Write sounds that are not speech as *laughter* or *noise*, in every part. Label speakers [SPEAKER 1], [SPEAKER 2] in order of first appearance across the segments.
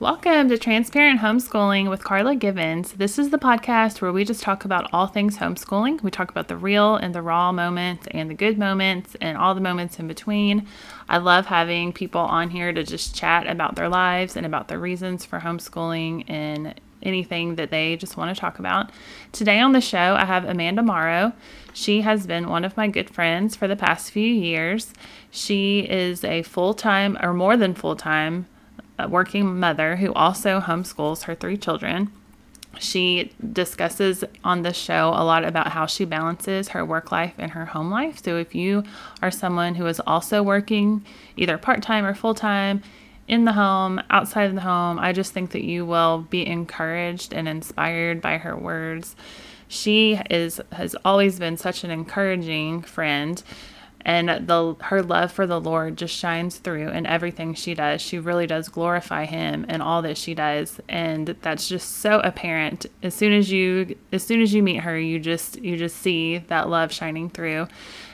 [SPEAKER 1] Welcome to Transparent Homeschooling with Carla Givens. This is the podcast where we just talk about all things homeschooling. We talk about the real and the raw moments and the good moments and all the moments in between. I love having people on here to just chat about their lives and about their reasons for homeschooling and anything that they just want to talk about. Today on the show, I have Amanda Morrow. She has been one of my good friends for the past few years. She is a full time or more than full time working mother who also homeschools her three children. She discusses on this show a lot about how she balances her work life and her home life. So, if you are someone who is also working either part time or full time in the home, outside of the home, I just think that you will be encouraged and inspired by her words. She is has always been such an encouraging friend and the her love for the Lord just shines through in everything she does. She really does glorify him in all that she does and that's just so apparent. As soon as you as soon as you meet her, you just you just see that love shining through.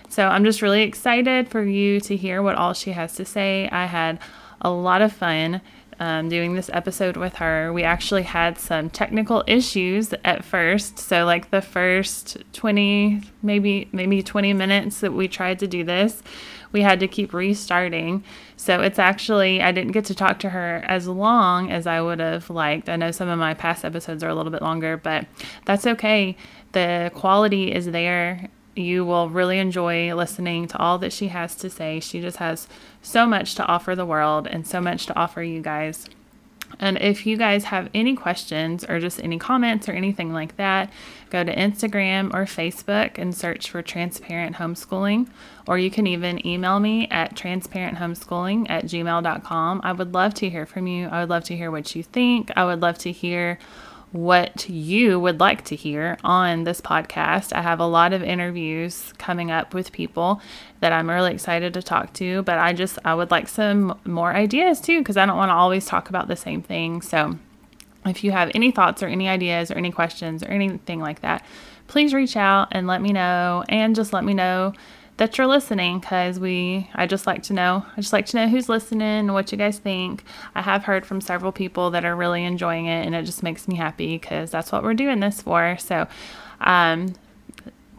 [SPEAKER 1] So I'm just really excited for you to hear what all she has to say. I had a lot of fun um, doing this episode with her. We actually had some technical issues at first. So, like the first 20, maybe maybe 20 minutes that we tried to do this, we had to keep restarting. So, it's actually, I didn't get to talk to her as long as I would have liked. I know some of my past episodes are a little bit longer, but that's okay. The quality is there you will really enjoy listening to all that she has to say. She just has so much to offer the world and so much to offer you guys. And if you guys have any questions or just any comments or anything like that, go to Instagram or Facebook and search for Transparent Homeschooling. Or you can even email me at transparenthomeschooling at gmail.com. I would love to hear from you. I would love to hear what you think. I would love to hear what you would like to hear on this podcast. I have a lot of interviews coming up with people that I'm really excited to talk to, but I just I would like some more ideas too because I don't want to always talk about the same thing. So if you have any thoughts or any ideas or any questions or anything like that, please reach out and let me know and just let me know that you're listening because we I just like to know I just like to know who's listening and what you guys think. I have heard from several people that are really enjoying it and it just makes me happy because that's what we're doing this for. So um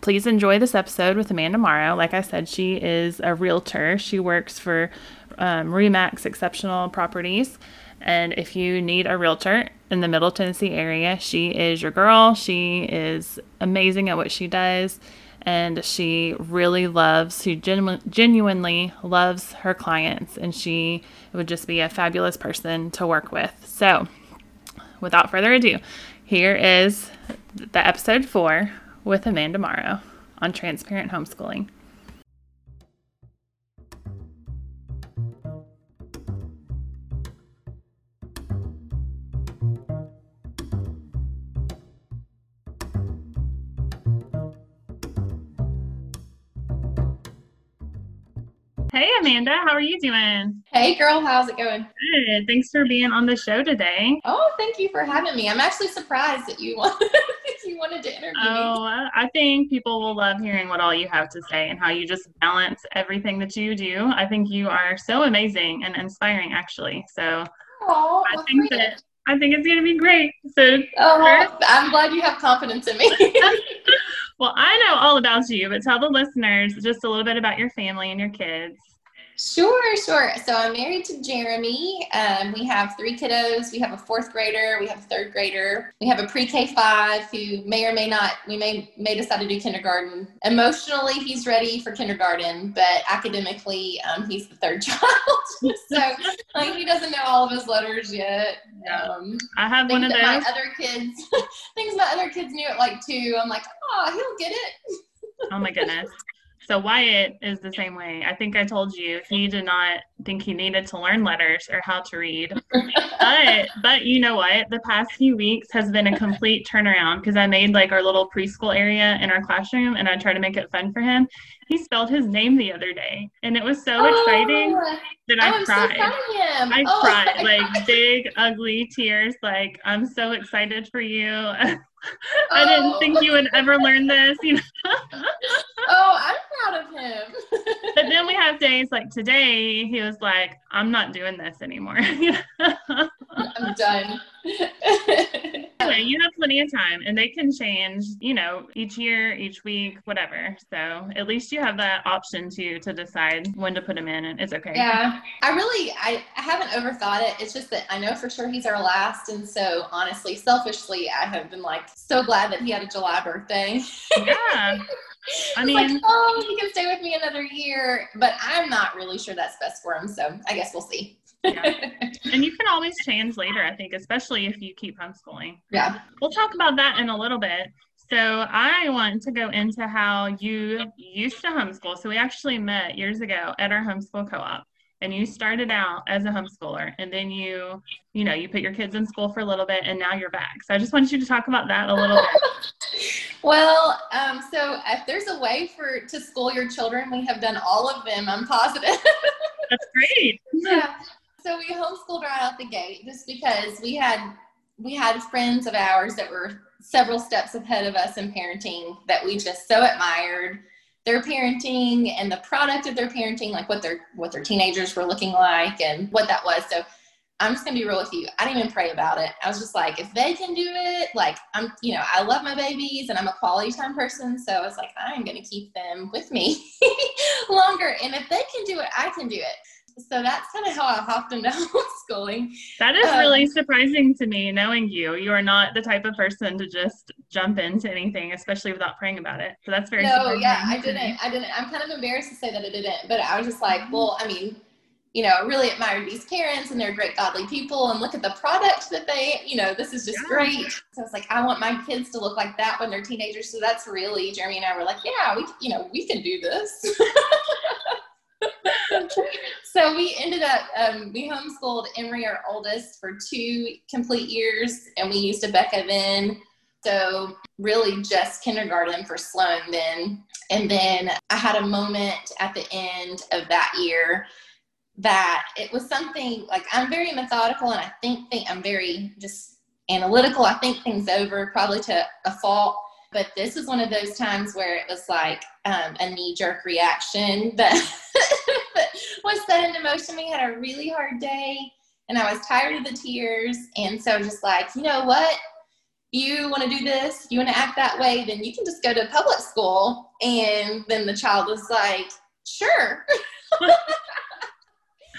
[SPEAKER 1] please enjoy this episode with Amanda Morrow. Like I said, she is a realtor. She works for um, Remax Exceptional Properties. And if you need a realtor in the Middle Tennessee area, she is your girl. She is amazing at what she does and she really loves, she genu- genuinely loves her clients, and she would just be a fabulous person to work with. So, without further ado, here is the episode four with Amanda Morrow on transparent homeschooling. Hey, Amanda, how are you doing?
[SPEAKER 2] Hey, girl, how's it going?
[SPEAKER 1] Good. Thanks for being on the show today.
[SPEAKER 2] Oh, thank you for having me. I'm actually surprised that you *laughs* wanted you wanted to interview me.
[SPEAKER 1] oh, me. I think people will love hearing what all you have to say and how you just balance everything that you do. I think you are so amazing and inspiring, actually. So
[SPEAKER 2] oh,
[SPEAKER 1] I think that I think it's going to be great. So,
[SPEAKER 2] oh, I'm glad you have confidence in me. *laughs*
[SPEAKER 1] well, I know all about you, but tell the listeners just a little bit about your family and your kids.
[SPEAKER 2] Sure, sure. So I'm married to Jeremy. Um, we have three kiddos. We have a fourth grader. We have a third grader. We have a pre-K five who may or may not. We may may decide to do kindergarten. Emotionally, he's ready for kindergarten, but academically, um, he's the third *laughs* child. *laughs* so like he doesn't know all of his letters yet.
[SPEAKER 1] Um, I have one of those.
[SPEAKER 2] My other kids, *laughs* things my other kids knew at like two. I'm like, oh, he'll get it.
[SPEAKER 1] oh my goodness. So Wyatt is the same way. I think I told you he did not think he needed to learn letters or how to read. but *laughs* but you know what? The past few weeks has been a complete turnaround because I made like our little preschool area in our classroom and I tried to make it fun for him. He spelled his name the other day and it was so oh, exciting that I
[SPEAKER 2] oh,
[SPEAKER 1] cried.
[SPEAKER 2] So
[SPEAKER 1] I
[SPEAKER 2] oh, *laughs*
[SPEAKER 1] cried like big ugly tears like I'm so excited for you. *laughs* I didn't oh. think you would ever learn this, you know. *laughs*
[SPEAKER 2] oh, I'm proud of him. *laughs*
[SPEAKER 1] but then we have days like today, he was like, I'm not doing this anymore. *laughs*
[SPEAKER 2] I'm done. *laughs*
[SPEAKER 1] anyway, you have plenty of time and they can change, you know, each year, each week, whatever. So at least you have that option to to decide when to put them in and it's okay.
[SPEAKER 2] Yeah. I really I, I haven't overthought it. It's just that I know for sure he's our last. And so honestly, selfishly, I have been like so glad that he had a July birthday.
[SPEAKER 1] Yeah. *laughs* I mean,
[SPEAKER 2] like, oh, he can stay with me another year, but I'm not really sure that's best for him. So I guess we'll see.
[SPEAKER 1] Yeah. And you can always change later, I think, especially if you keep homeschooling.
[SPEAKER 2] Yeah.
[SPEAKER 1] We'll talk about that in a little bit. So I want to go into how you used to homeschool. So we actually met years ago at our homeschool co-op and you started out as a homeschooler and then you you know you put your kids in school for a little bit and now you're back so i just wanted you to talk about that a little bit *laughs*
[SPEAKER 2] well um, so if there's a way for to school your children we have done all of them i'm positive
[SPEAKER 1] that's great *laughs*
[SPEAKER 2] yeah so we homeschooled right out the gate just because we had we had friends of ours that were several steps ahead of us in parenting that we just so admired their parenting and the product of their parenting like what their what their teenagers were looking like and what that was. So i'm just gonna be real with you. I didn't even pray about it. I was just like if they can do it like i'm you know i love my babies and i'm a quality time person. So i was like i'm gonna keep them with me *laughs* longer. And if they can do it i can do it so that's kind of how I hopped into *laughs* homeschooling.
[SPEAKER 1] That is um, really surprising to me, knowing you. You are not the type of person to just jump into anything, especially without praying about it. So that's very
[SPEAKER 2] no, yeah, I didn't. I didn't. I'm kind of embarrassed to say that I didn't, but I was just like, mm-hmm. well, I mean, you know, I really admired these parents and they're great godly people and look at the product that they, you know, this is just yeah. great. So it's like, I want my kids to look like that when they're teenagers. So that's really, Jeremy and I were like, yeah, we, you know, we can do this. *laughs* *laughs* so we ended up um, we homeschooled Emery, our oldest, for two complete years, and we used Abeka then. So really just kindergarten for Sloan then. And then I had a moment at the end of that year that it was something like I'm very methodical and I think, think I'm very just analytical. I think things over probably to a fault. But this was one of those times where it was like um, a knee jerk reaction that *laughs* was set into motion. We had a really hard day and I was tired of the tears. And so just like, you know what? You want to do this, you want to act that way, then you can just go to public school. And then the child was like, sure. *laughs*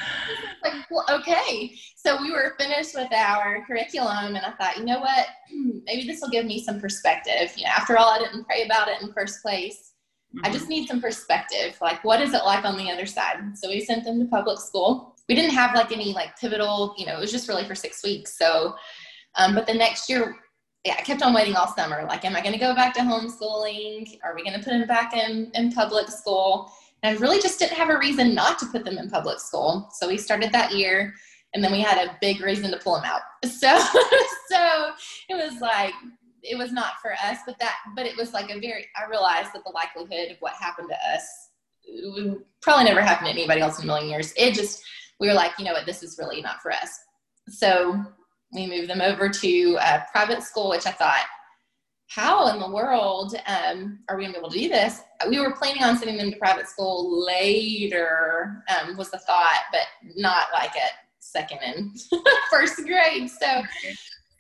[SPEAKER 2] *laughs* like, well, okay. So we were finished with our curriculum, and I thought, you know what? *clears throat* Maybe this will give me some perspective. You know, after all, I didn't pray about it in first place. Mm-hmm. I just need some perspective. Like, what is it like on the other side? So we sent them to public school. We didn't have like any like pivotal, you know, it was just really for six weeks. So, um, but the next year, yeah, I kept on waiting all summer. Like, am I going to go back to homeschooling? Are we going to put them back in, in public school? And I really just didn't have a reason not to put them in public school. So we started that year and then we had a big reason to pull them out. *laughs* So so it was like it was not for us, but that but it was like a very I realized that the likelihood of what happened to us would probably never happen to anybody else in a million years. It just we were like, you know what, this is really not for us. So we moved them over to a private school, which I thought how in the world um, are we going to be able to do this? We were planning on sending them to private school later, um, was the thought, but not like at second and *laughs* first grade. So,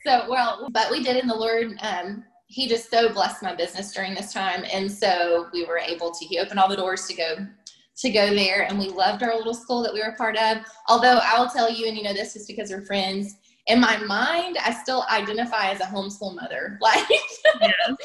[SPEAKER 2] so well, but we did in the Lord. Um, he just so blessed my business during this time, and so we were able to. He opened all the doors to go to go there, and we loved our little school that we were part of. Although I will tell you, and you know this just because we're friends in my mind, I still identify as a homeschool mother. *laughs* Like, yes.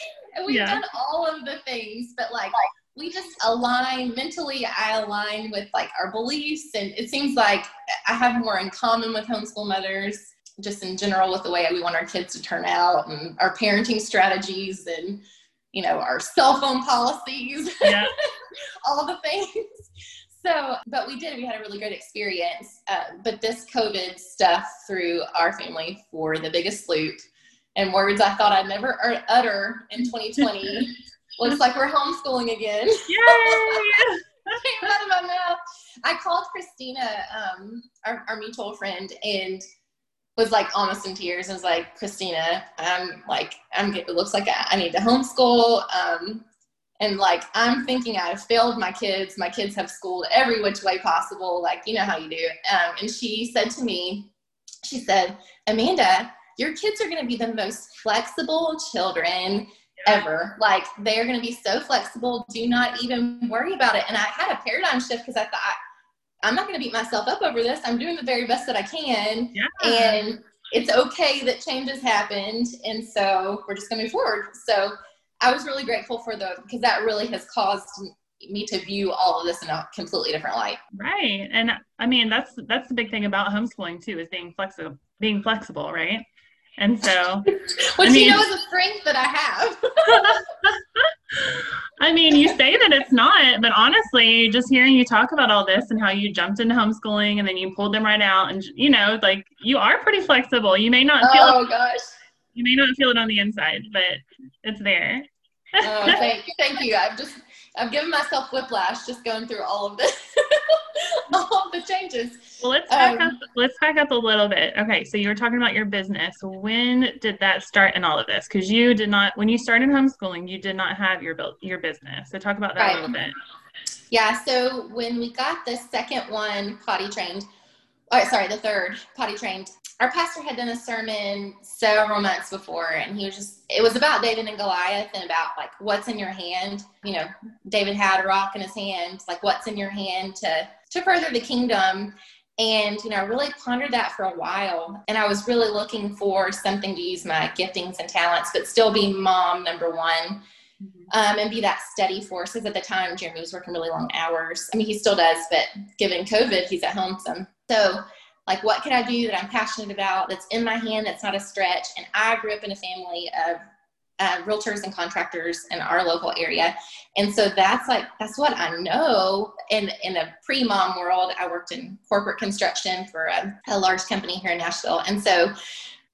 [SPEAKER 2] we've yeah. done all of the things, but like, we just align mentally. I align with like our beliefs, and it seems like I have more in common with homeschool mothers, just in general, with the way we want our kids to turn out and our parenting strategies and you know our cell phone policies, yeah. *laughs* all the things so, but we did. We had a really great experience. Uh, but this COVID stuff threw our family for the biggest loop. And words I thought I'd never utter in *laughs* 2020. Looks like we're homeschooling again.
[SPEAKER 1] Yay!
[SPEAKER 2] Came out of my mouth. I called Christina, um, our, our mutual friend, and was like almost in tears and was like, Christina, I'm like, I'm, it looks like I, I need to homeschool. Um, and like i'm thinking i've failed my kids my kids have schooled every which way possible like you know how you do um, and she said to me she said, Amanda, your kids are going to be the most flexible children ever. Like they're going to be so flexible. Do not even worry about it. And I had a paradigm shift because I thought, I'm not going to beat myself up over this. I'm doing the very best that I can. Yeah. And it's okay that changes happened. And so we're just going to move forward. So I was really grateful for the, because that really has caused me to view all of this in a completely different light.
[SPEAKER 1] Right. And I mean, that's, that's the big thing about homeschooling too, is being flexible, being flexible, right? And so, *laughs*
[SPEAKER 2] which I mean, you know is a strength that I have. *laughs*
[SPEAKER 1] I mean, you say that it's not, but honestly, just hearing you talk about all this and how you jumped into homeschooling and then you pulled them right out, and you know, like you are pretty flexible. You may not feel.
[SPEAKER 2] Oh gosh.
[SPEAKER 1] You may not feel it on the inside, but it's there.
[SPEAKER 2] Oh, thank you, thank you. I've just I've given myself whiplash just going through all of this, *laughs* all of the changes.
[SPEAKER 1] Well, let's back um, up. Let's back up a little bit. Okay, so you were talking about your business. When did that start in all of this? Because you did not, when you started homeschooling, you did not have your build your business. So talk about that right. a little bit.
[SPEAKER 2] Yeah. So when we got the second one potty trained, oh, sorry, the third potty trained, our pastor had done a sermon several months before and he was just it was about david and goliath and about like what's in your hand. You know david had a rock in his hand like what's in your hand to to further the kingdom. And you know i really pondered that for a while and i was really looking for something to use my giftings and talents but still be mom number one mm-hmm. um, and be that steady force because at the time jeremy was working really long hours. I mean he still does but given covid he's at home some. So like what can i do that i'm passionate about that's in my hand that's not a stretch? And i grew up in a family of uh, realtors and contractors in our local area. And so that's like that's what i know. In in a pre-mom world i worked in corporate construction for a, a large company here in nashville. And so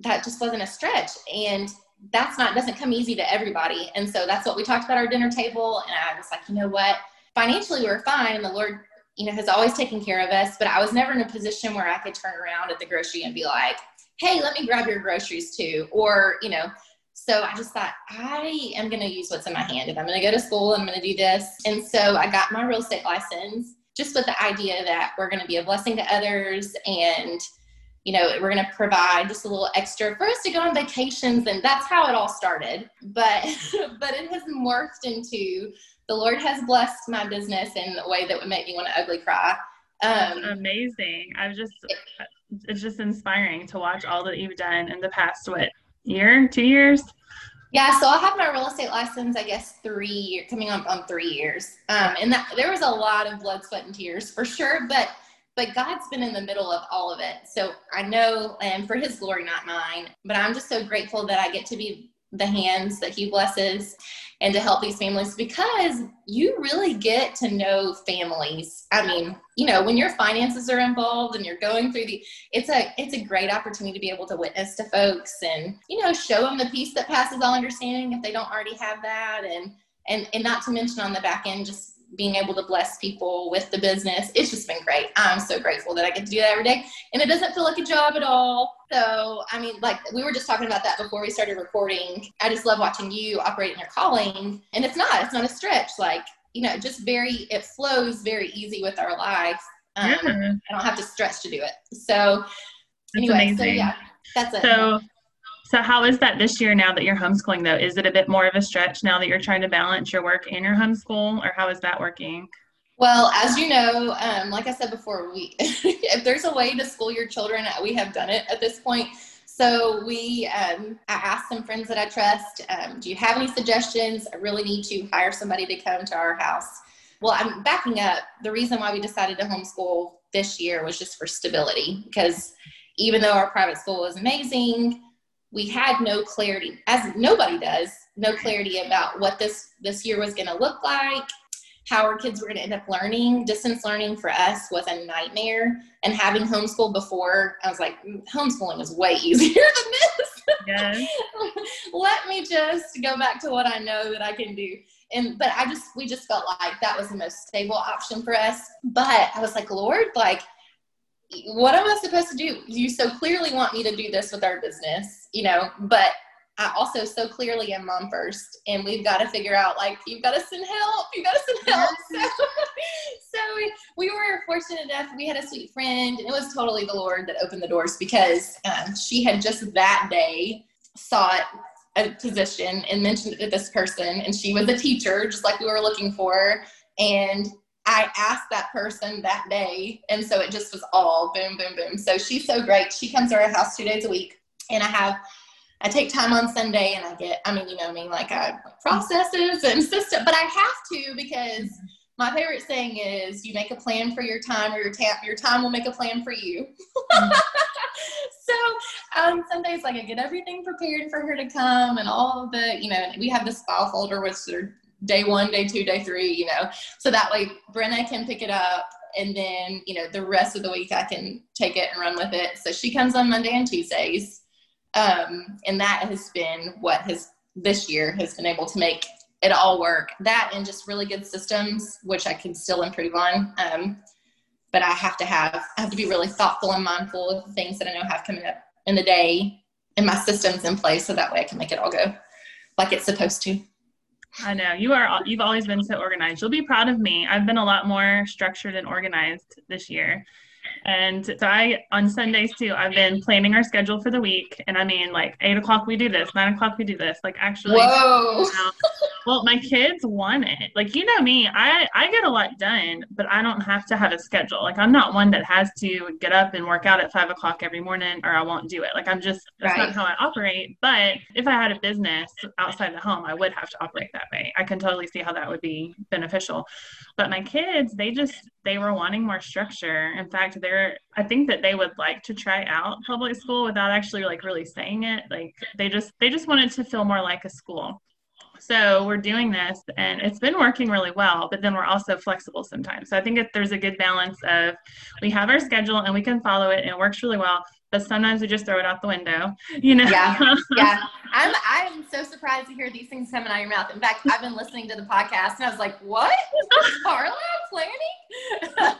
[SPEAKER 2] that just wasn't a stretch. And that's not doesn't come easy to everybody. And so that's what we talked about our dinner table. And i was like you know what? Financially we we're fine. And the lord you know, has always taken care of us, but I was never in a position where I could turn around at the grocery and be like, hey, let me grab your groceries too. Or, you know, so I just thought, I am going to use what's in my hand. If I'm going to go to school, I'm going to do this. And so I got my real estate license just with the idea that we're going to be a blessing to others and, you know, we're going to provide just a little extra for us to go on vacations. And that's how it all started. But, *laughs* but it has morphed into the Lord has blessed my business in a way that would make me want to ugly cry.
[SPEAKER 1] Um, amazing. I was just, it's just inspiring to watch all that you've done in the past, what, year, two years?
[SPEAKER 2] Yeah, so I have my real estate license, I guess, three coming up on three years. Um, and that, there was a lot of blood, sweat, and tears for sure, but but God's been in the middle of all of it. So I know, and for His glory, not mine. But I'm just so grateful that I get to be the hands that He blesses and to help these families because you really get to know families. I mean, you know, when your finances are involved and you're going through the it's a it's a great opportunity to be able to witness to folks and, you know, show them the peace that passes all understanding if they don't already have that and and and not to mention on the back end just being able to bless people with the business. It's just been great. I'm so grateful that I get to do that every day. And it doesn't feel like a job at all. So, I mean, like we were just talking about that before we started recording. I just love watching you operate in your calling. And it's not, it's not a stretch. Like, you know, just very, it flows very easy with our life. Um, yeah. I don't have to stretch to do it. So, anyway, so yeah, that's it.
[SPEAKER 1] So, so how is that this year now that you're homeschooling though? Is it a bit more of a stretch now that you're trying to balance your work and your homeschool or how is that working?
[SPEAKER 2] Well, as you know, um, like I said before, we *laughs* if there's a way to school your children, we have done it at this point. So we, um, I asked some friends that I trust, um, do you have any suggestions? I really need to hire somebody to come to our house. Well, I'm backing up. The reason why we decided to homeschool this year was just for stability because even though our private school is amazing, we had no clarity as nobody does no clarity about what this this year was going to look like how our kids were going to end up learning. Distance learning for us was a nightmare and having homeschool before i was like mm, homeschooling is way *laughs* easier than this. Yes. *laughs* let me just go back to what i know that i can do. And but i just we just felt like that was the most stable option for us. But i was like lord like what am I supposed to do? You so clearly want me to do this with our business, you know, but I also so clearly am mom first, and we've got to figure out like you've got to send help, you've got to send help. *laughs* So, so we, we were fortunate enough. We had a sweet friend, and it was totally the Lord that opened the doors because um, she had just that day sought a position and mentioned it to this person, and she was a teacher, just like we were looking for, and I asked that person that day. And so it just was all boom, boom, boom. So she's so great. She comes to our house two days a week. And I have, I take time on Sunday and I get, I mean, you know me, like I processes and system, but I have to because my favorite saying is you make a plan for your time or your, ta- your time will make a plan for you. *laughs* so um, some days like I get everything prepared for her to come and all the, you know, we have this file folder with her day one, day two, day three, you know, so that way Brenna can pick it up and then, you know, the rest of the week I can take it and run with it. So she comes on Monday and Tuesdays. Um, and that has been what has this year has been able to make it all work. That and just really good systems, which I can still improve on. Um, but I have to have, I have to be really thoughtful and mindful of the things that I know have coming up in the day and my systems in place so that way I can make it all go like it's supposed to.
[SPEAKER 1] I know you are. You've always been so organized. You'll be proud of me. I've been a lot more structured and organized this year. And so I, on Sundays too, I've been planning our schedule for the week. And I mean, like eight o'clock we do this, nine o'clock we do this. Like actually,
[SPEAKER 2] Whoa.
[SPEAKER 1] Um, well, my kids want it. Like you know me, I I get a lot done, but I don't have to have a schedule. Like I'm not one that has to get up and work out at five o'clock every morning, or I won't do it. Like I'm just that's right. not how I operate. But if I had a business outside the home, I would have to operate that way. I can totally see how that would be beneficial. But my kids, they just they were wanting more structure. In fact, they're I think that they would like to try out public school without actually like really saying it. Like they just they just wanted to feel more like a school. So we're doing this and it's been working really well, but then we're also flexible sometimes. So I think if there's a good balance of we have our schedule and we can follow it and it works really well, but sometimes we just throw it out the window, *laughs* you know?
[SPEAKER 2] Yeah. Yeah. *laughs* I'm, I'm so surprised to hear these things coming out of your mouth. In fact, I've been listening to the podcast and I was like, what? *laughs* Carla planning?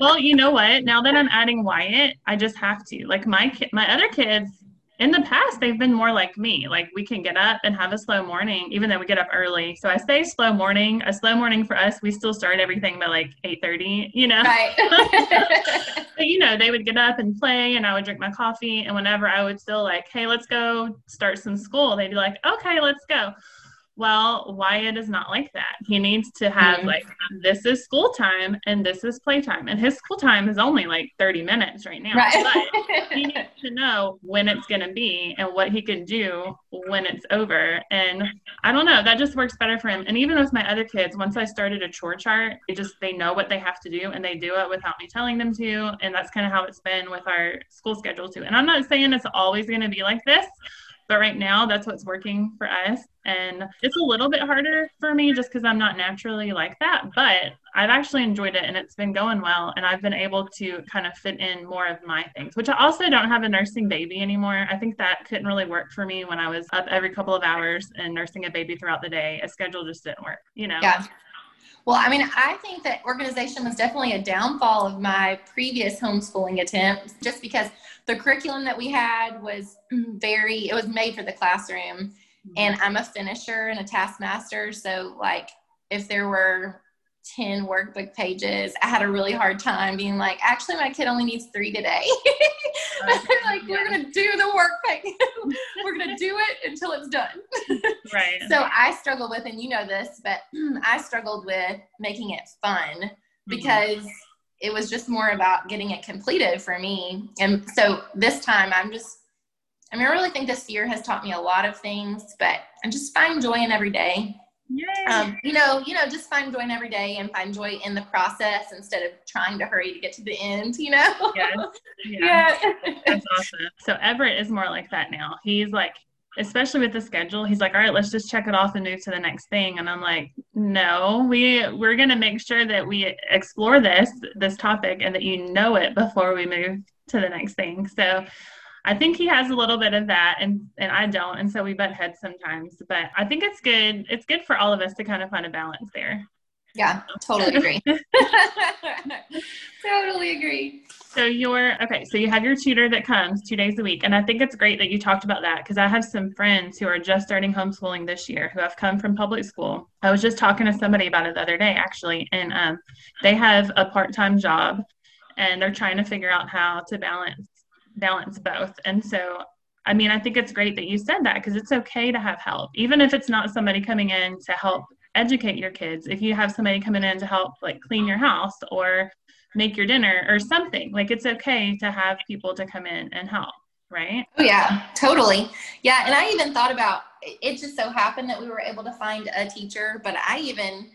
[SPEAKER 1] well, you know what? Now that I'm adding Wyatt, I just have to. Like my ki- my other kids, in the past they've been more like me. Like we can get up and have a slow morning even though we get up early. So i say slow morning. A slow morning for us we still start everything by like 8.30 you know?
[SPEAKER 2] Right. *laughs* *laughs*
[SPEAKER 1] But you know they would get up and play and i would drink my coffee and whenever i would still like hey let's go start some school they'd be like okay let's go well, Wyatt is not like that. He needs to have mm-hmm. like this is school time and this is playtime. And his school time is only like 30 minutes right now. Right. But he *laughs* needs to know when it's gonna be and what he can do when it's over. And I don't know, that just works better for him. And even with my other kids, once I started a chore chart, they just they know what they have to do and they do it without me telling them to. And that's kind of how it's been with our school schedule too. And I'm not saying it's always gonna be like this but right now, that's what's working for us. And it's a little bit harder for me just because I'm not naturally like that. But I've actually enjoyed it and it's been going well. And I've been able to kind of fit in more of my things, which I also don't have a nursing baby anymore. I think that couldn't really work for me when I was up every couple of hours and nursing a baby throughout the day. A schedule just didn't work, you know?
[SPEAKER 2] Yeah. Well, I mean, I think that organization was definitely a downfall of my previous homeschooling attempts just because the curriculum that we had was very, it was made for the classroom. Mm-hmm. And I'm a finisher and a taskmaster. So, like, if there were 10 workbook pages, I had a really hard time being like, actually, my kid only needs three today. *laughs* Okay. *laughs* like, yeah. we're going to do the work *laughs* we're going to do it until it's done.
[SPEAKER 1] right.
[SPEAKER 2] So I struggle with, and you know this, but *clears throat* I struggled with making it fun mm-hmm. because mm-hmm it was just more about getting it completed for me. And so this time I'm just, I mean, I really think this year has taught me a lot of things, but I just find joy in every day. Um, you know, you know, just find joy in every day and find joy in the process instead of trying to hurry to get to the end, you know?
[SPEAKER 1] yes. *laughs* Yeah. yeah. That's awesome. So Everett is more like that now. He's like, especially with the schedule he's like all right let's just check it off and move to the next thing. And i'm like no we we're going to make sure that we explore this this topic and that you know it before we move to the next thing. So i think he has a little bit of that and and i don't and so we butt heads sometimes but i think it's good it's good for all of us to kind of find a balance there.
[SPEAKER 2] Yeah totally *laughs* agree. *laughs* Totally agree
[SPEAKER 1] So you're okay. So you have your tutor that comes two days a week, and I think it's great that you talked about that because I have some friends who are just starting homeschooling this year who have come from public school. I was just talking to somebody about it the other day, actually, and um, they have a part-time job, and they're trying to figure out how to balance balance both. And so, I mean, I think it's great that you said that because it's okay to have help, even if it's not somebody coming in to help educate your kids. If you have somebody coming in to help, like clean your house or make your dinner or something. Like it's okay to have people to come in and help, right?
[SPEAKER 2] Oh yeah, totally. Yeah, and I even thought about it just so happened that we were able to find a teacher, but I even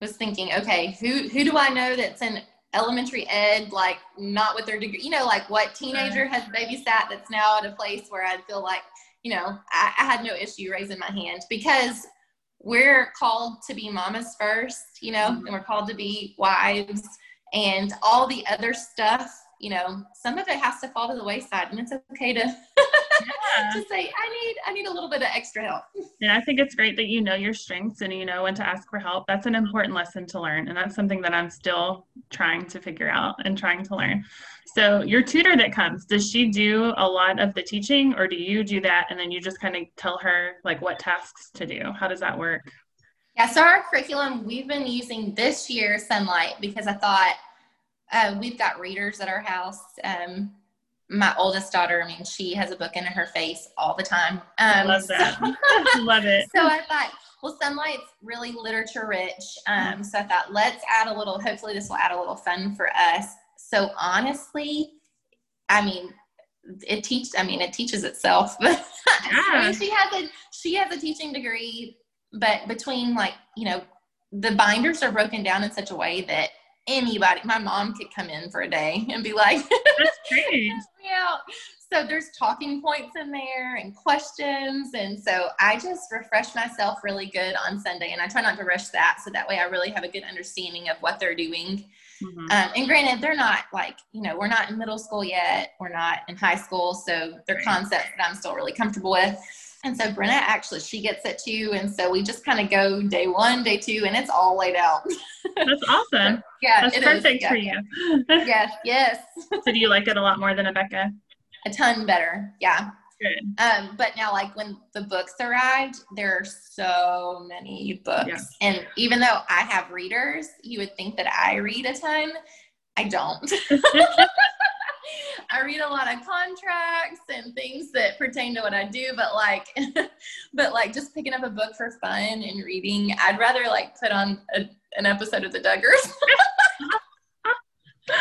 [SPEAKER 2] was thinking, okay, who who do I know that's in elementary ed, like not with their degree, you know, like what teenager has babysat that's now at a place where I feel like, you know, I, I had no issue raising my hand because we're called to be mamas first, you know, mm-hmm. and we're called to be wives and all the other stuff you know some of it has to fall to the wayside and it's okay to *laughs* yeah. to say i need i need a little bit of extra help. *laughs*
[SPEAKER 1] And i think it's great that you know your strengths and you know when to ask for help. That's an important lesson to learn and that's something that i'm still trying to figure out and trying to learn. So your tutor that comes does she do a lot of the teaching or do you do that and then you just kind of tell her like what tasks to do? How does that work
[SPEAKER 2] yeah, so our curriculum, we've been using this year Sonlight because I thought uh, we've got readers at our house. Um, my oldest daughter, I mean, she has a book in her face all the time.
[SPEAKER 1] Um, love that. So, *laughs* *laughs* love it.
[SPEAKER 2] So I thought, well, Sonlight's really literature rich. Um, so I thought, let's add a little, hopefully, this will add a little fun for us. So honestly, I mean, it teaches, I mean, it teaches itself. yeah. *laughs* I mean, she has a, she has a teaching degree but between like you know the binders are broken down in such a way that anybody my mom could come in for a day and be like *laughs*
[SPEAKER 1] that's great.
[SPEAKER 2] yeah so there's talking points in there and questions. And so i just refresh myself really good on sunday and i try not to rush that. So that way i really have a good understanding of what they're doing. Mm-hmm. um, and granted they're not like you know we're not in middle school yet. We're not in high school. So they're concepts that i'm still really comfortable with and so Brenna actually she gets it too. And so we just kind of go day one, day two, and it's all laid out. *laughs*
[SPEAKER 1] That's awesome.
[SPEAKER 2] yeah.
[SPEAKER 1] That's perfect yeah. for you. *laughs*
[SPEAKER 2] yes, yes.
[SPEAKER 1] so do you like it a lot more than Abeka?
[SPEAKER 2] A ton better. Yeah.
[SPEAKER 1] Good.
[SPEAKER 2] Um, but now like when the books arrived, there are so many books. Yeah. And even though I have readers, you would think that I read a ton. I don't. *laughs* I read a lot of contracts and things that pertain to what I do, but like, *laughs* but like just picking up a book for fun and reading, I'd rather like put on a, an episode of The Duggars. *laughs*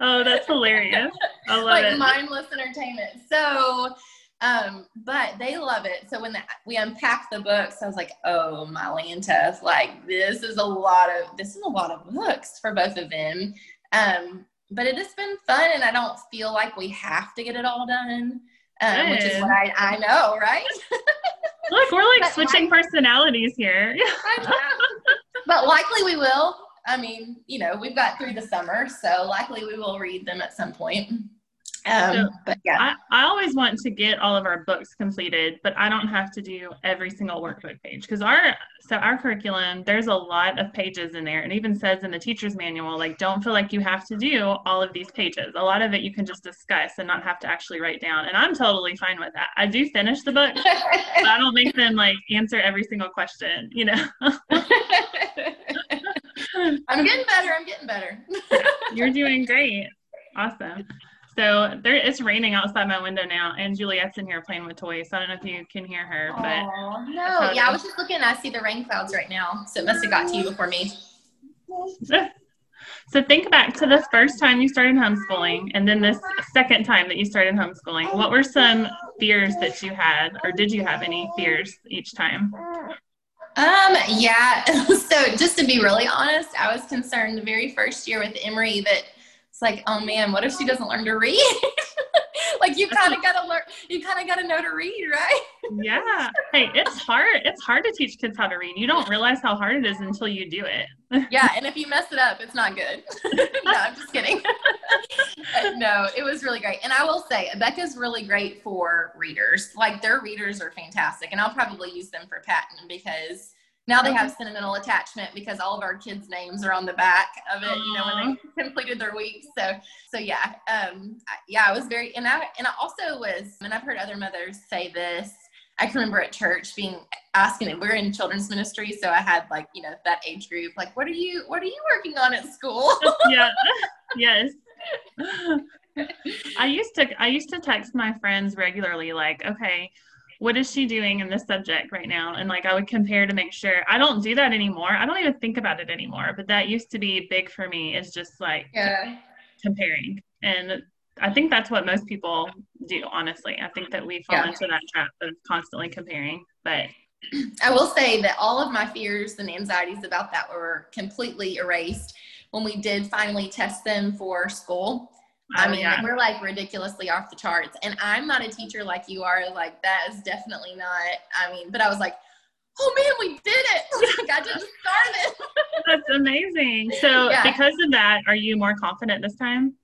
[SPEAKER 1] oh, that's hilarious. I love
[SPEAKER 2] like
[SPEAKER 1] it.
[SPEAKER 2] mindless entertainment. So, um, but they love it. So when the, we unpacked the books, I was like, oh my Lanta, like this is a lot of this is a lot of books for both of them. Um, but it has been fun and I don't feel like we have to get it all done. Um, which is what I, I know, right? *laughs*
[SPEAKER 1] Look, we're like but switching like, personalities here. *laughs*
[SPEAKER 2] but likely we will. I mean, you know, we've got through the summer, so likely we will read them at some point. Um, so but yeah,
[SPEAKER 1] I, I, always want to get all of our books completed, but I don't have to do every single workbook page because our so our curriculum there's a lot of pages in there. and even says in the teacher's manual like don't feel like you have to do all of these pages. A lot of it you can just discuss and not have to actually write down, and I'm totally fine with that. I do finish the book, but I don't make them like answer every single question. You know. *laughs*
[SPEAKER 2] I'm getting better. I'm getting better. *laughs*
[SPEAKER 1] You're doing great. Awesome. So there, it's raining outside my window now, and Juliet's in here playing with toys. So I don't know if you can hear her, but
[SPEAKER 2] no, yeah, I was just looking. I see the rain clouds right now, so it must have got to you before me. *laughs*
[SPEAKER 1] So think back to this first time you started homeschooling, and then this second time that you started homeschooling. What were some fears that you had, or did you have any fears each time?
[SPEAKER 2] Um, yeah. *laughs* so just to be really honest, I was concerned the very first year with Emery that like, oh man, what if she doesn't learn to read? *laughs* like you kind of got to learn, you kind of got to know to read, right?
[SPEAKER 1] yeah. Hey, it's hard. It's hard to teach kids how to read. You don't realize how hard it is until you do it. *laughs*
[SPEAKER 2] yeah. And if you mess it up, it's not good. *laughs* no, I'm just kidding. no, it was really great. And I will say, Abeka's really great for readers. Like their readers are fantastic. And I'll probably use them for Patton because now they have sentimental attachment because all of our kids' names are on the back of it. You know, when they *laughs* completed their week. So, so yeah, um, yeah, I was very, and I, and I also was, and I've heard other mothers say this. I can remember at church being asking it. We're in children's ministry, so I had like you know that age group. Like, what are you, what are you working on at school? *laughs*
[SPEAKER 1] yeah, yes. *laughs* I used to, I used to text my friends regularly, like, okay what is she doing in this subject right now? And like I would compare to make sure I don't do that anymore. I don't even think about it anymore. But that used to be big for me is just like yeah. comparing. And I think that's what most people do, honestly. I think that we fall yeah. into that trap of constantly comparing. But
[SPEAKER 2] I will say that all of my fears and anxieties about that were completely erased when we did finally test them for school. I oh, mean, yeah. we're like ridiculously off the charts. And I'm not a teacher like you are. Like, that is definitely not, I mean, but I was like, oh man, we did it. *laughs* Like, I just started. *laughs*
[SPEAKER 1] That's amazing. So, yeah. because of that, are you more confident this time?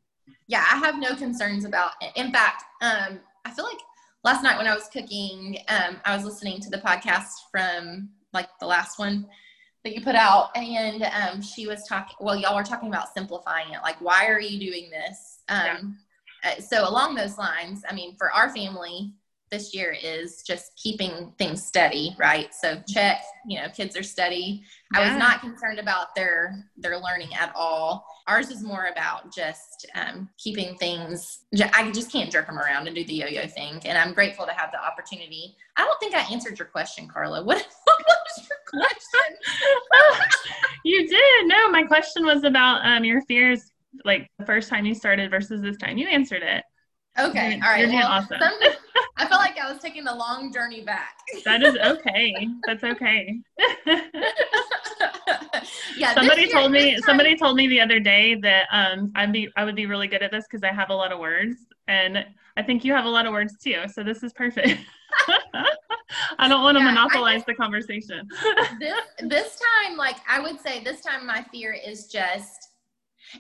[SPEAKER 2] Yeah, I have no concerns about it. In fact, um, I feel like last night when I was cooking, um, I was listening to the podcast from like the last one that you put out and um, she was talking well y'all were talking about simplifying it like why are you doing this um, yeah. Uh, so along those lines i mean for our family this year is just keeping things steady, right? So check, you know, kids are steady. Yeah. I was not concerned about their their learning at all. Ours is more about just um, keeping things. I just can't jerk them around and do the yo-yo thing, and I'm grateful to have the opportunity. I don't think I answered your question, Carla. *laughs* What, what was your question? *laughs*
[SPEAKER 1] you did. No, my question was about um, your fears, like the first time you started versus this time. You answered it.
[SPEAKER 2] Okay. All right. You're well, awesome. Some, *laughs* I felt like I was taking a long journey back.
[SPEAKER 1] that is okay. That's okay. *laughs* yeah. Somebody year, told me. Time, somebody told me the other day that um I'd be I would be really good at this because I have a lot of words, and I think you have a lot of words too. So this is perfect. *laughs* I don't want to yeah, monopolize the conversation.
[SPEAKER 2] this this time, like I would say, this time my fear is just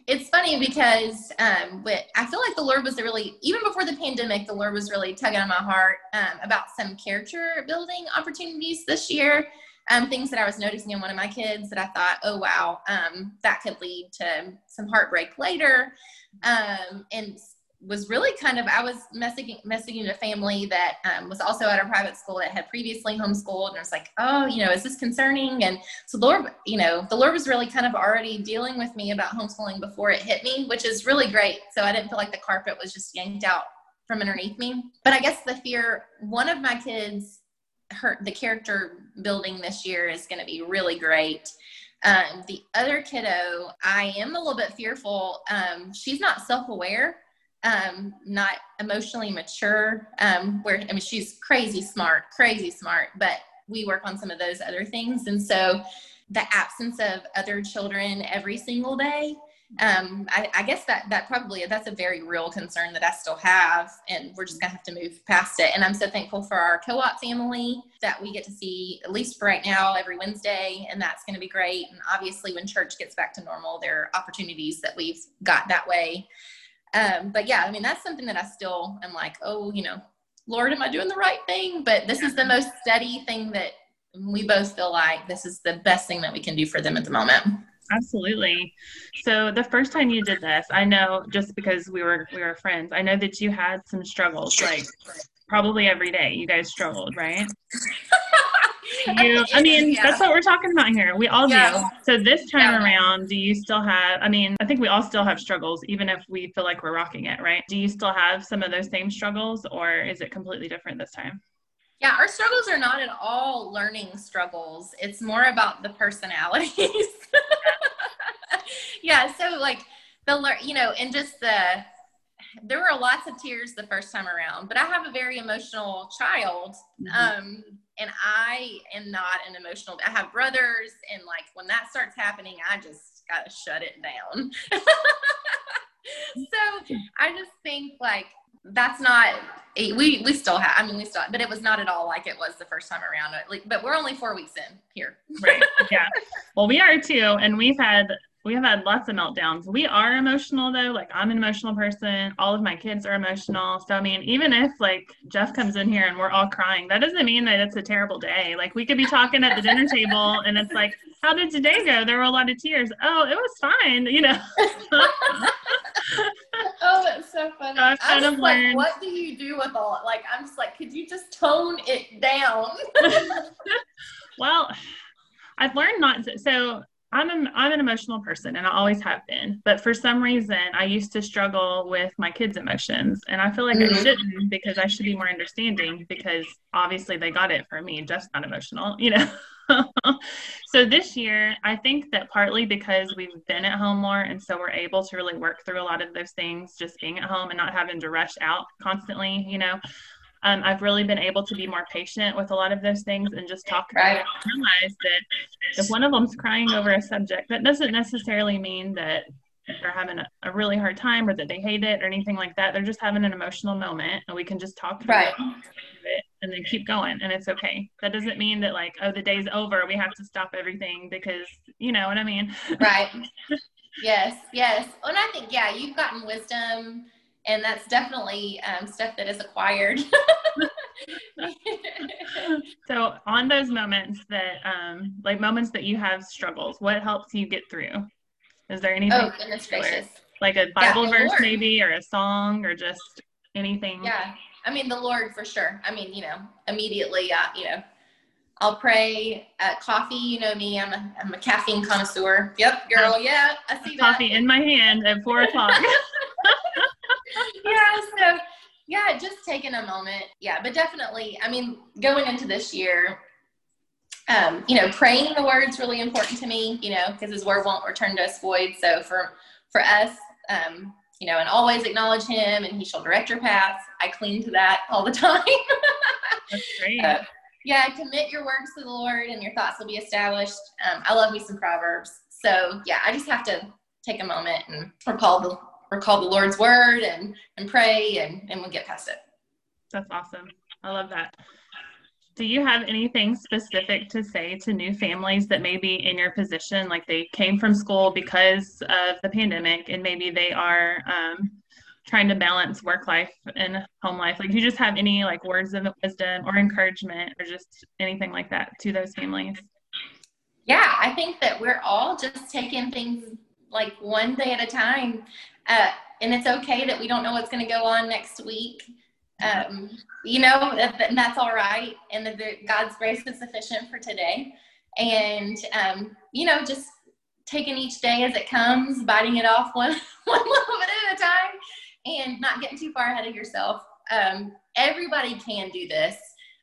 [SPEAKER 2] it's funny because um, I feel like the Lord was really, even before the pandemic, the Lord was really tugging on my heart um, about some character building opportunities this year. Um, things that I was noticing in one of my kids that I thought, oh wow, um, that could lead to some heartbreak later. Um, and was really kind of I was messaging messaging a family that um, was also at a private school that had previously homeschooled, and I was like, oh, you know, is this concerning? And so the Lord, you know, the Lord was really kind of already dealing with me about homeschooling before it hit me, which is really great. So I didn't feel like the carpet was just yanked out from underneath me. But I guess the fear, one of my kids, her the character building this year is going to be really great. Um, the other kiddo, I am a little bit fearful. Um, she's not self aware um, not emotionally mature. Um, where I mean, she's crazy smart, crazy smart, but we work on some of those other things. And so, the absence of other children every single day, um, I, I, guess that that probably that's a very real concern that I still have, and we're just gonna have to move past it. And I'm so thankful for our co-op family that we get to see at least for right now every Wednesday, and that's gonna be great. And obviously, when church gets back to normal, there are opportunities that we've got that way. Um, but yeah, I mean, that's something that I still am like, oh, you know, Lord, am I doing the right thing? But this is the most steady thing that we both feel like this is the best thing that we can do for them at the moment.
[SPEAKER 1] Absolutely. So the first time you did this, I know just because we were we were friends, I know that you had some struggles, like probably every day you guys struggled, right? You *laughs* i mean yeah. that's what we're talking about here we all yeah. do so this time yeah. around do you still have i mean i think we all still have struggles even if we feel like we're rocking it right do you still have some of those same struggles or is it completely different this time
[SPEAKER 2] yeah our struggles are not at all learning struggles it's more about the personalities *laughs* yeah so like the you know and just the there were lots of tears the first time around, but I have a very emotional child. Mm-hmm. Um, and I am not an emotional, I have brothers, and like when that starts happening, I just gotta shut it down. *laughs* so I just think like that's not eh, we we still have i mean we still but it was not at all like it was the first time around like but we're only four weeks in here
[SPEAKER 1] right yeah *laughs* well we are too and we've had we have had lots of meltdowns. We are emotional though. Like I'm an emotional person. All of my kids are emotional. So I mean, even if like Jeff comes in here and we're all crying, that doesn't mean that it's a terrible day. Like we could be talking at the dinner table and it's like, how did today go? There were a lot of tears. Oh, it was fine, you know. *laughs*
[SPEAKER 2] oh, that's so funny. I'm kind of like, learned... what do you do with all like I'm just like, could you just tone it down? *laughs*
[SPEAKER 1] well, I've learned not to so I'm an, I'm an emotional person and I always have been. But for some reason, I used to struggle with my kids' emotions. And I feel like mm-hmm. I shouldn't because I should be more understanding because obviously they got it from me, just not emotional, you know? *laughs* so this year, I think that partly because we've been at home more and so we're able to really work through a lot of those things just being at home and not having to rush out constantly, you know um, I've really been able to be more patient with a lot of those things and just talk about right. it and realize that if one of them's crying over a subject, that doesn't necessarily mean that they're having a, a, really hard time or that they hate it or anything like that. They're just having an emotional moment and we can just talk through right. it and then keep going and it's okay. That doesn't mean that like, oh, the day's over. We have to stop everything because you know what I mean?
[SPEAKER 2] Right. *laughs* yes. Yes. And I think, yeah, you've gotten wisdom and that's definitely um, stuff that is acquired. *laughs*
[SPEAKER 1] so, on those moments that, um, like moments that you have struggles, what helps you get through? Is there anything?
[SPEAKER 2] Oh, goodness gracious!
[SPEAKER 1] Like a Bible yeah, verse, Lord. maybe, or a song, or just anything?
[SPEAKER 2] Yeah, I mean the Lord for sure. I mean, you know, immediately, uh, you know, I'll pray at coffee. You know me, I'm a, I'm a caffeine connoisseur. Yep, girl. *laughs* Yeah, I see
[SPEAKER 1] that. Coffee in my hand at four o'clock. *laughs*
[SPEAKER 2] yeah, so yeah, just taking a moment. Yeah, but definitely, I mean, going into this year, um, you know, praying the word's really important to me, you know, because his word won't return to us void. So for for us, um, you know, and always acknowledge him and he shall direct your path. I cling to that all the *laughs* time.
[SPEAKER 1] That's great.
[SPEAKER 2] Uh, yeah, commit your works to the Lord and your thoughts will be established. Um, I love me some Proverbs. So yeah, I just have to take a moment and recall the recall the Lord's word and and pray and and we'll get past it.
[SPEAKER 1] That's awesome. I love that. Do you have anything specific to say to new families that may be in your position, like they came from school because of the pandemic and maybe they are um, trying to balance work life and home life? Like, do you just have any like words of wisdom or encouragement or just anything like that to those families?
[SPEAKER 2] Yeah, I think that we're all just taking things like one day at a time. Uh, and it's okay that we don't know what's going to go on next week. Um, you know, and that's all right. And the, the, God's grace is sufficient for today. And, um, you know, just taking each day as it comes, biting it off *laughs* one, one little bit at a time, and not getting too far ahead of yourself. Um, everybody can do this.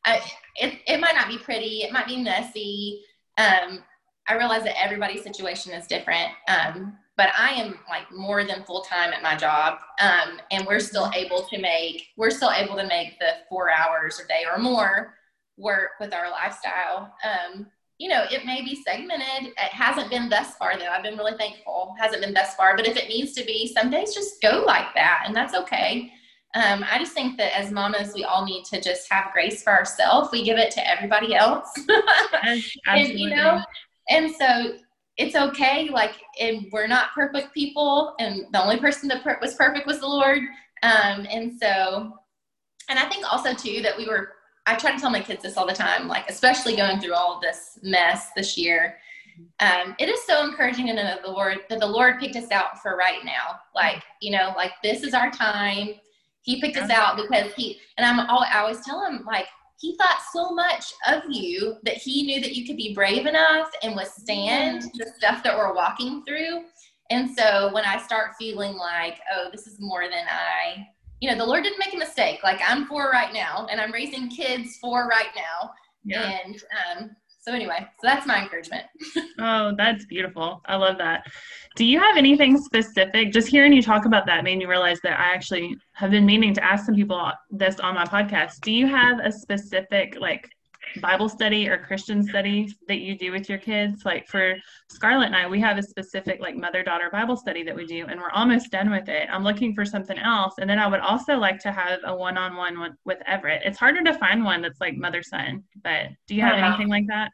[SPEAKER 2] I, it, it might not be pretty, it might be messy. Um, I realize that everybody's situation is different. Um, but I am like more than full time at my job. Um, and we're still able to make, we're still able to make the four hours a day or more work with our lifestyle. Um, you know, it may be segmented. It hasn't been thus far though. I've been really thankful. It hasn't been thus far, but if it needs to be, some days just go like that and that's okay. Um, I just think that as mamas, we all need to just have grace for ourselves. We give it to everybody else. *laughs* and, you know, and so it's okay. Like, and we're not perfect people, and the only person that per- was perfect was the Lord. Um, and so, and I think also too that we were. I try to tell my kids this all the time, like especially going through all this mess this year. Um, it is so encouraging to know that the Lord that the Lord picked us out for right now. Like you know, like this is our time. He picked us out because he and I'm all, I always tell him like he thought so much of you that he knew that you could be brave enough and withstand the stuff that we're walking through. And so when I start feeling like, oh, this is more than I, you know, the Lord didn't make a mistake. Like I'm four right now, and I'm raising kids for right now. Yeah. And um, so anyway, so that's my encouragement. *laughs*
[SPEAKER 1] oh, that's beautiful. I love that. Do you have anything specific? Just hearing you talk about that made me realize that I actually have been meaning to ask some people this on my podcast. Do you have a specific like Bible study or Christian study that you do with your kids. Like for Scarlett and I, we have a specific like mother daughter Bible study that we do, and we're almost done with it. I'm looking for something else. And then I would also like to have a one on one with Everett. It's harder to find one that's like mother son, but do you have anything like that?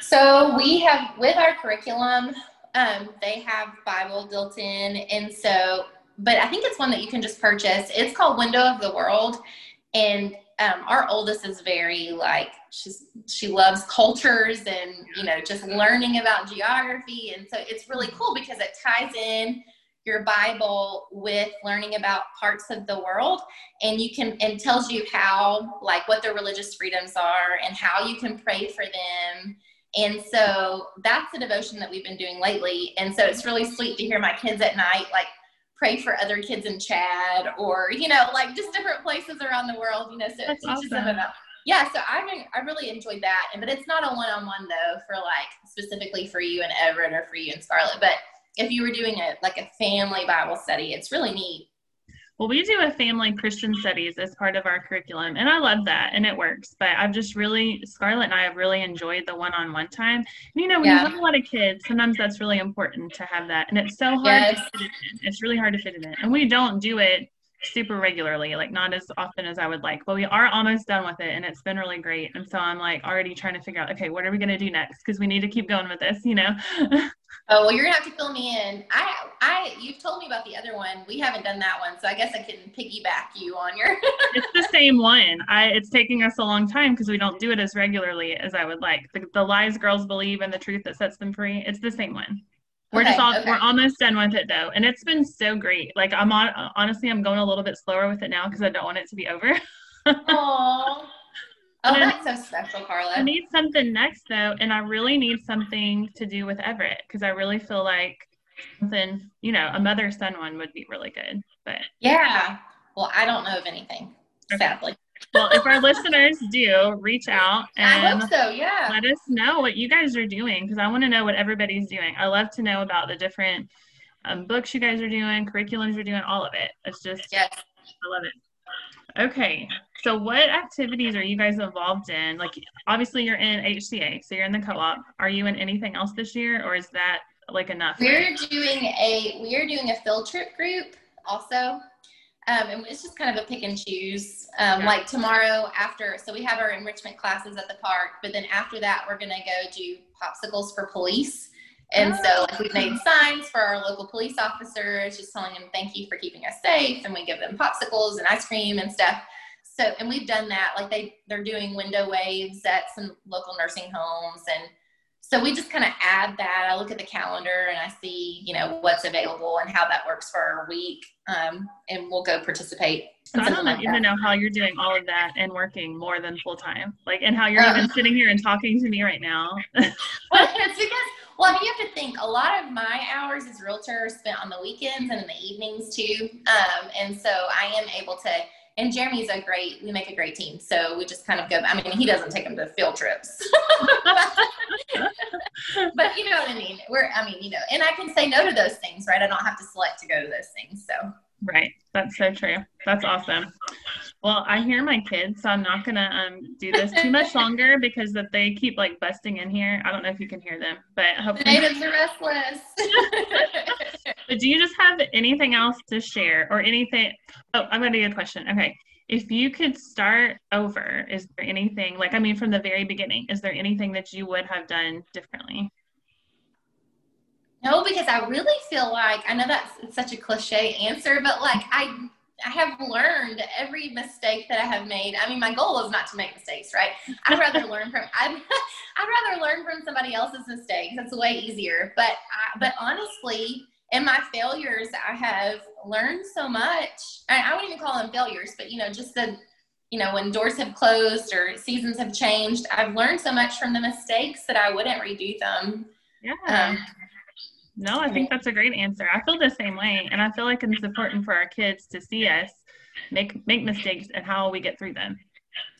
[SPEAKER 2] So we have with our curriculum, Um, they have Bible built in, and so, but I think it's one that you can just purchase. It's called Window of the World, and um, our oldest is very like she's she loves cultures and you know just learning about geography, and so it's really cool because it ties in your Bible with learning about parts of the world and you can and tells you how like what their religious freedoms are and how you can pray for them. And so that's the devotion that we've been doing lately. And so it's really sweet to hear my kids at night like pray for other kids in Chad or you know like just different places around the world, you know, so that's it teaches awesome. them about yeah, so I mean, I really enjoyed that, and but it's not a one on one though for like specifically for you and Everett or for you and Scarlett, but if you were doing a like a family Bible study. It's really neat.
[SPEAKER 1] Well, we do a family Christian studies as part of our curriculum, and I love that, and it works. But I've just really, Scarlett and I have really enjoyed the one-on-one time. And, you know, when yeah. you have a lot of kids, sometimes that's really important to have that, and it's so hard yes. to fit it in. It's really hard to fit it in, and we don't do it super regularly, like not as often as I would like. But we are almost done with it, and it's been really great. And so I'm like already trying to figure out, okay, what are we gonna do next? Because we need to keep going with this, you know. *laughs*
[SPEAKER 2] oh well, you're gonna have to fill me in. I, I, you've told me about the other one. We haven't done that one, so I guess I can piggyback you on your. *laughs*
[SPEAKER 1] it's the same one. I, it's taking us a long time because we don't do it as regularly as I would like. The, the lies girls believe and the truth that sets them free. It's the same one. We're okay, just all, okay. we're almost done with it though, and it's been so great. Like I'm on honestly, I'm going a little bit slower with it now because I don't want it to be over. *laughs*
[SPEAKER 2] Aww. Oh, that's so special, Carla.
[SPEAKER 1] I need something next though, and I really need something to do with Everett because I really feel like something, you know, a mother son one would be really good. But
[SPEAKER 2] yeah, well, I don't know of anything, okay. sadly
[SPEAKER 1] well, if our listeners do reach out and
[SPEAKER 2] I hope so, yeah.
[SPEAKER 1] let us know what you guys are doing because I want to know what everybody's doing. I love to know about the different um, books you guys are doing, curriculums you're doing, all of it. It's just, yes. I love it. Okay, so what activities are you guys involved in? Like, obviously, you're in HCA, so you're in the co op. Are you in anything else this year, or is that like enough?
[SPEAKER 2] We're doing a we are doing a field trip group also. Um, and it's just kind of a pick and choose. Um, Like tomorrow after, so we have our enrichment classes at the park, but then after that, we're going to go do popsicles for police. And oh. so like we've made signs for our local police officers, just telling them thank you for keeping us safe. And we give them popsicles and ice cream and stuff. So, and we've done that. Like they, they're doing window waves at some local nursing homes and so we just kind of add that. I look at the calendar and I see, you know, what's available and how that works for our week, um, and well go participate.
[SPEAKER 1] So I don't like even know how you're doing all of that and working more than full time, like, and how you're even sitting here and talking to me right now. *laughs*
[SPEAKER 2] well, it's because, well, I mean, you have to think a lot of my hours as realtor spent on the weekends and in the evenings too, um, and so I am able to and Jeremy's a great, we make a great team. So we just kind of go, I mean, he doesn't take them to field trips, *laughs* but you know what I mean? We're, I mean, you know, and I can say no to those things, right? I don't have to select to go to those things. So,
[SPEAKER 1] right. That's so true. That's awesome. Well, I hear my kids, so I'm not gonna um, do this too much *laughs* longer because that they keep like busting in here. I don't know if you can hear them, but hopefully.
[SPEAKER 2] The natives are restless. *laughs*
[SPEAKER 1] but do you just have anything else to share or anything? Oh, I'm gonna get a question. Okay, if you could start over, is there anything like I mean from the very beginning? Is there anything that you would have done differently?
[SPEAKER 2] No, because I really feel like I know that's such a cliche answer, but like I I have learned every mistake that I have made. I mean, my goal is not to make mistakes, right? I'd rather learn from *laughs* I'd, I'd rather learn from somebody else's mistakes. It's way easier. But I, but honestly, in my failures, I have learned so much. I, I wouldn't even call them failures, but you know, just the you know when doors have closed or seasons have changed, I've learned so much from the mistakes that I wouldn't redo them.
[SPEAKER 1] Yeah. Um, no, I think that's a great answer. I feel the same way, and I feel like it's important for our kids to see us make make mistakes and how we get through them.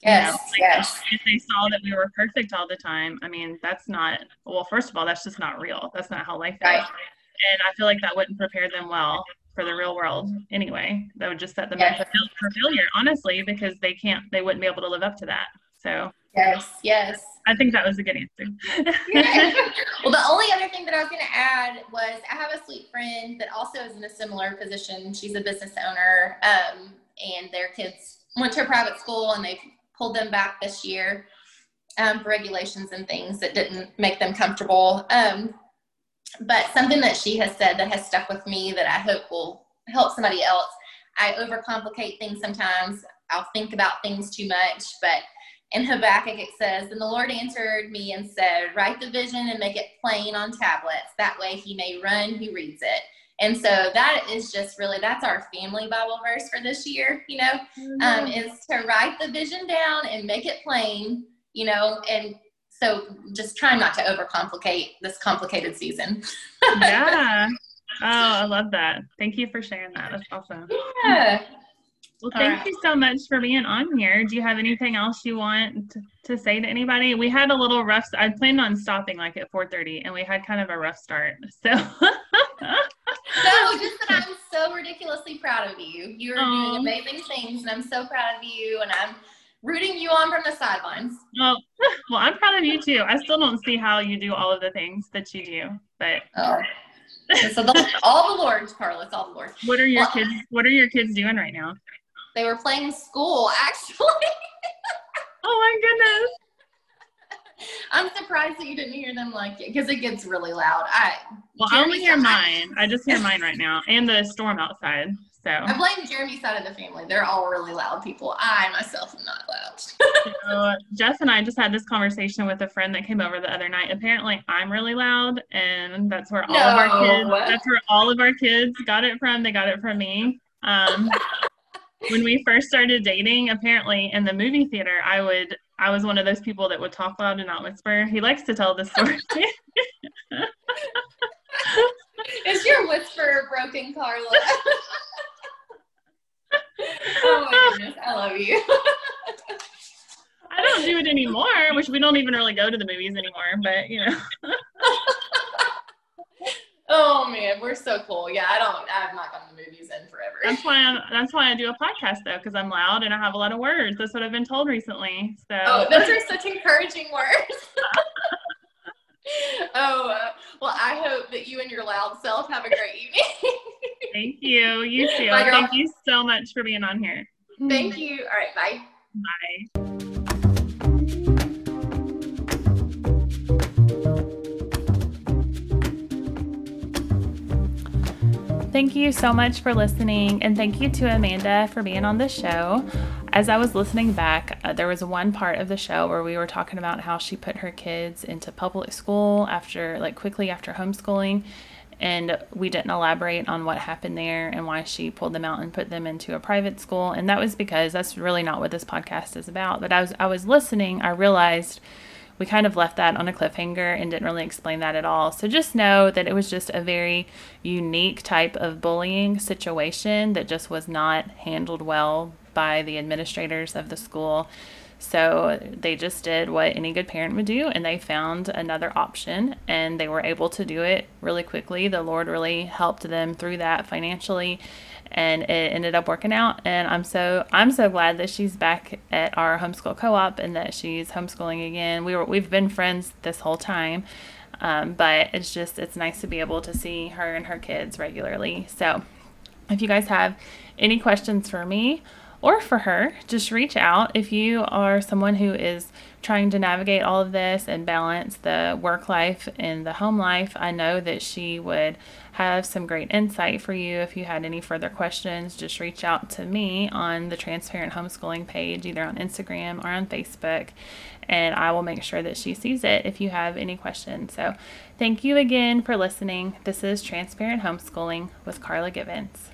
[SPEAKER 2] Yes, you know, like
[SPEAKER 1] yes. If they saw that we were perfect all the time, I mean, that's not well. First of all, that's just not real. That's not how life is. Right. And I feel like that wouldn't prepare them well for the real world anyway. That would just set them yes. up for failure, honestly, because they can't, they wouldn't be able to live up to that. So
[SPEAKER 2] yes, yes.
[SPEAKER 1] I think that was a good answer. *laughs*
[SPEAKER 2] well, the only other thing that I was going to add was I have a sweet friend that also is in a similar position. She's a business owner, um, and their kids went to a private school, and they've pulled them back this year um, for regulations and things that didn't make them comfortable. Um, but something that she has said that has stuck with me that I hope will help somebody else. I overcomplicate things sometimes. I'll think about things too much, but in Habakkuk it says, And the Lord answered me and said, Write the vision and make it plain on tablets. That way he may run who reads it. And so that is just really that's our family Bible verse for this year, you know, mm-hmm. um, is to write the vision down and make it plain, you know, and so just trying not to overcomplicate this complicated season. *laughs*
[SPEAKER 1] yeah. Oh, I love that. Thank you for sharing that. That's awesome.
[SPEAKER 2] Yeah.
[SPEAKER 1] Well, thank right. you so much for being on here. Do you have anything else you want to, to say to anybody? We had a little rough. I planned on stopping like at 4:30, and we had kind of a rough start. So. *laughs* no,
[SPEAKER 2] just that I'm so ridiculously proud of you. You are doing amazing things, and I'm so proud of you, and I'm rooting you on from the sidelines.
[SPEAKER 1] Well, *laughs* well, I'm proud of you too. I still don't see how you do all of the things that you do, but.
[SPEAKER 2] Oh. so the, all the Lord's, Carla. It's all the Lord's.
[SPEAKER 1] What are your well, kids? What are your kids doing right now?
[SPEAKER 2] They were playing school, *laughs* actually.
[SPEAKER 1] oh my goodness.
[SPEAKER 2] I'm surprised that you didn't hear them like it because it gets really loud. I
[SPEAKER 1] well, I only hear mine. I just hear mine right now, and the storm outside. So
[SPEAKER 2] I blame Jeremy's side of the family. They're all really loud people. I myself am not loud.
[SPEAKER 1] so Jeff and I just had this conversation with a friend that came over the other night. Apparently, I'm really loud, and that's where all no, of our kids. That's where all of our kids got it from. They got it from me. Um, when we first started dating, apparently in the movie theater, I would I was one of those people that would talk loud and not whisper. He likes to tell this story. *laughs*
[SPEAKER 2] Is your whisper broken, Carla? *laughs* oh my goodness, I love you.
[SPEAKER 1] I don't do it anymore, which we don't even really go to the movies anymore, but you know. *laughs*
[SPEAKER 2] Oh man, we're so cool. Yeah, I don't. I've not gone to the movies in forever.
[SPEAKER 1] That's why I'm. That's why I do a podcast though, because I'm loud and I have a lot of words. That's what I've been told recently. So.
[SPEAKER 2] Oh, those are such encouraging words. *laughs* oh uh, well, I hope that you and your loud self have a great evening. *laughs*
[SPEAKER 1] Thank you. You too. Thank you so much for being on here.
[SPEAKER 2] Thank you. All right. Bye.
[SPEAKER 1] Bye. Thank you so much for listening, and thank you to Amanda for being on the show. As I was listening back, uh, there was one part of the show where we were talking about how she put her kids into public school after, like, quickly after homeschooling, and we didn't elaborate on what happened there and why she pulled them out and put them into a private school. And that was because that's really not what this podcast is about. But I was I was listening, I realized we kind of left that on a cliffhanger and didn't really explain that at all. So just know that it was just a very unique type of bullying situation that just was not handled well by the administrators of the school. So they just did what any good parent would do and they found another option and they were able to do it really quickly. The Lord really helped them through that financially and it ended up working out. And i'm so i'm so glad that she's back at our homeschool co-op and that she's homeschooling again. We were we've been friends this whole time um, but it's just it's nice to be able to see her and her kids regularly. So if you guys have any questions for me or for her just reach out. If you are someone who is trying to navigate all of this and balance the work life and the home life i know that she would have some great insight for you. If you had any further questions, just reach out to me on the Transparent Homeschooling page, either on Instagram or on Facebook, and I will make sure that she sees it if you have any questions. So, thank you again for listening. This is Transparent Homeschooling with Carla Givens.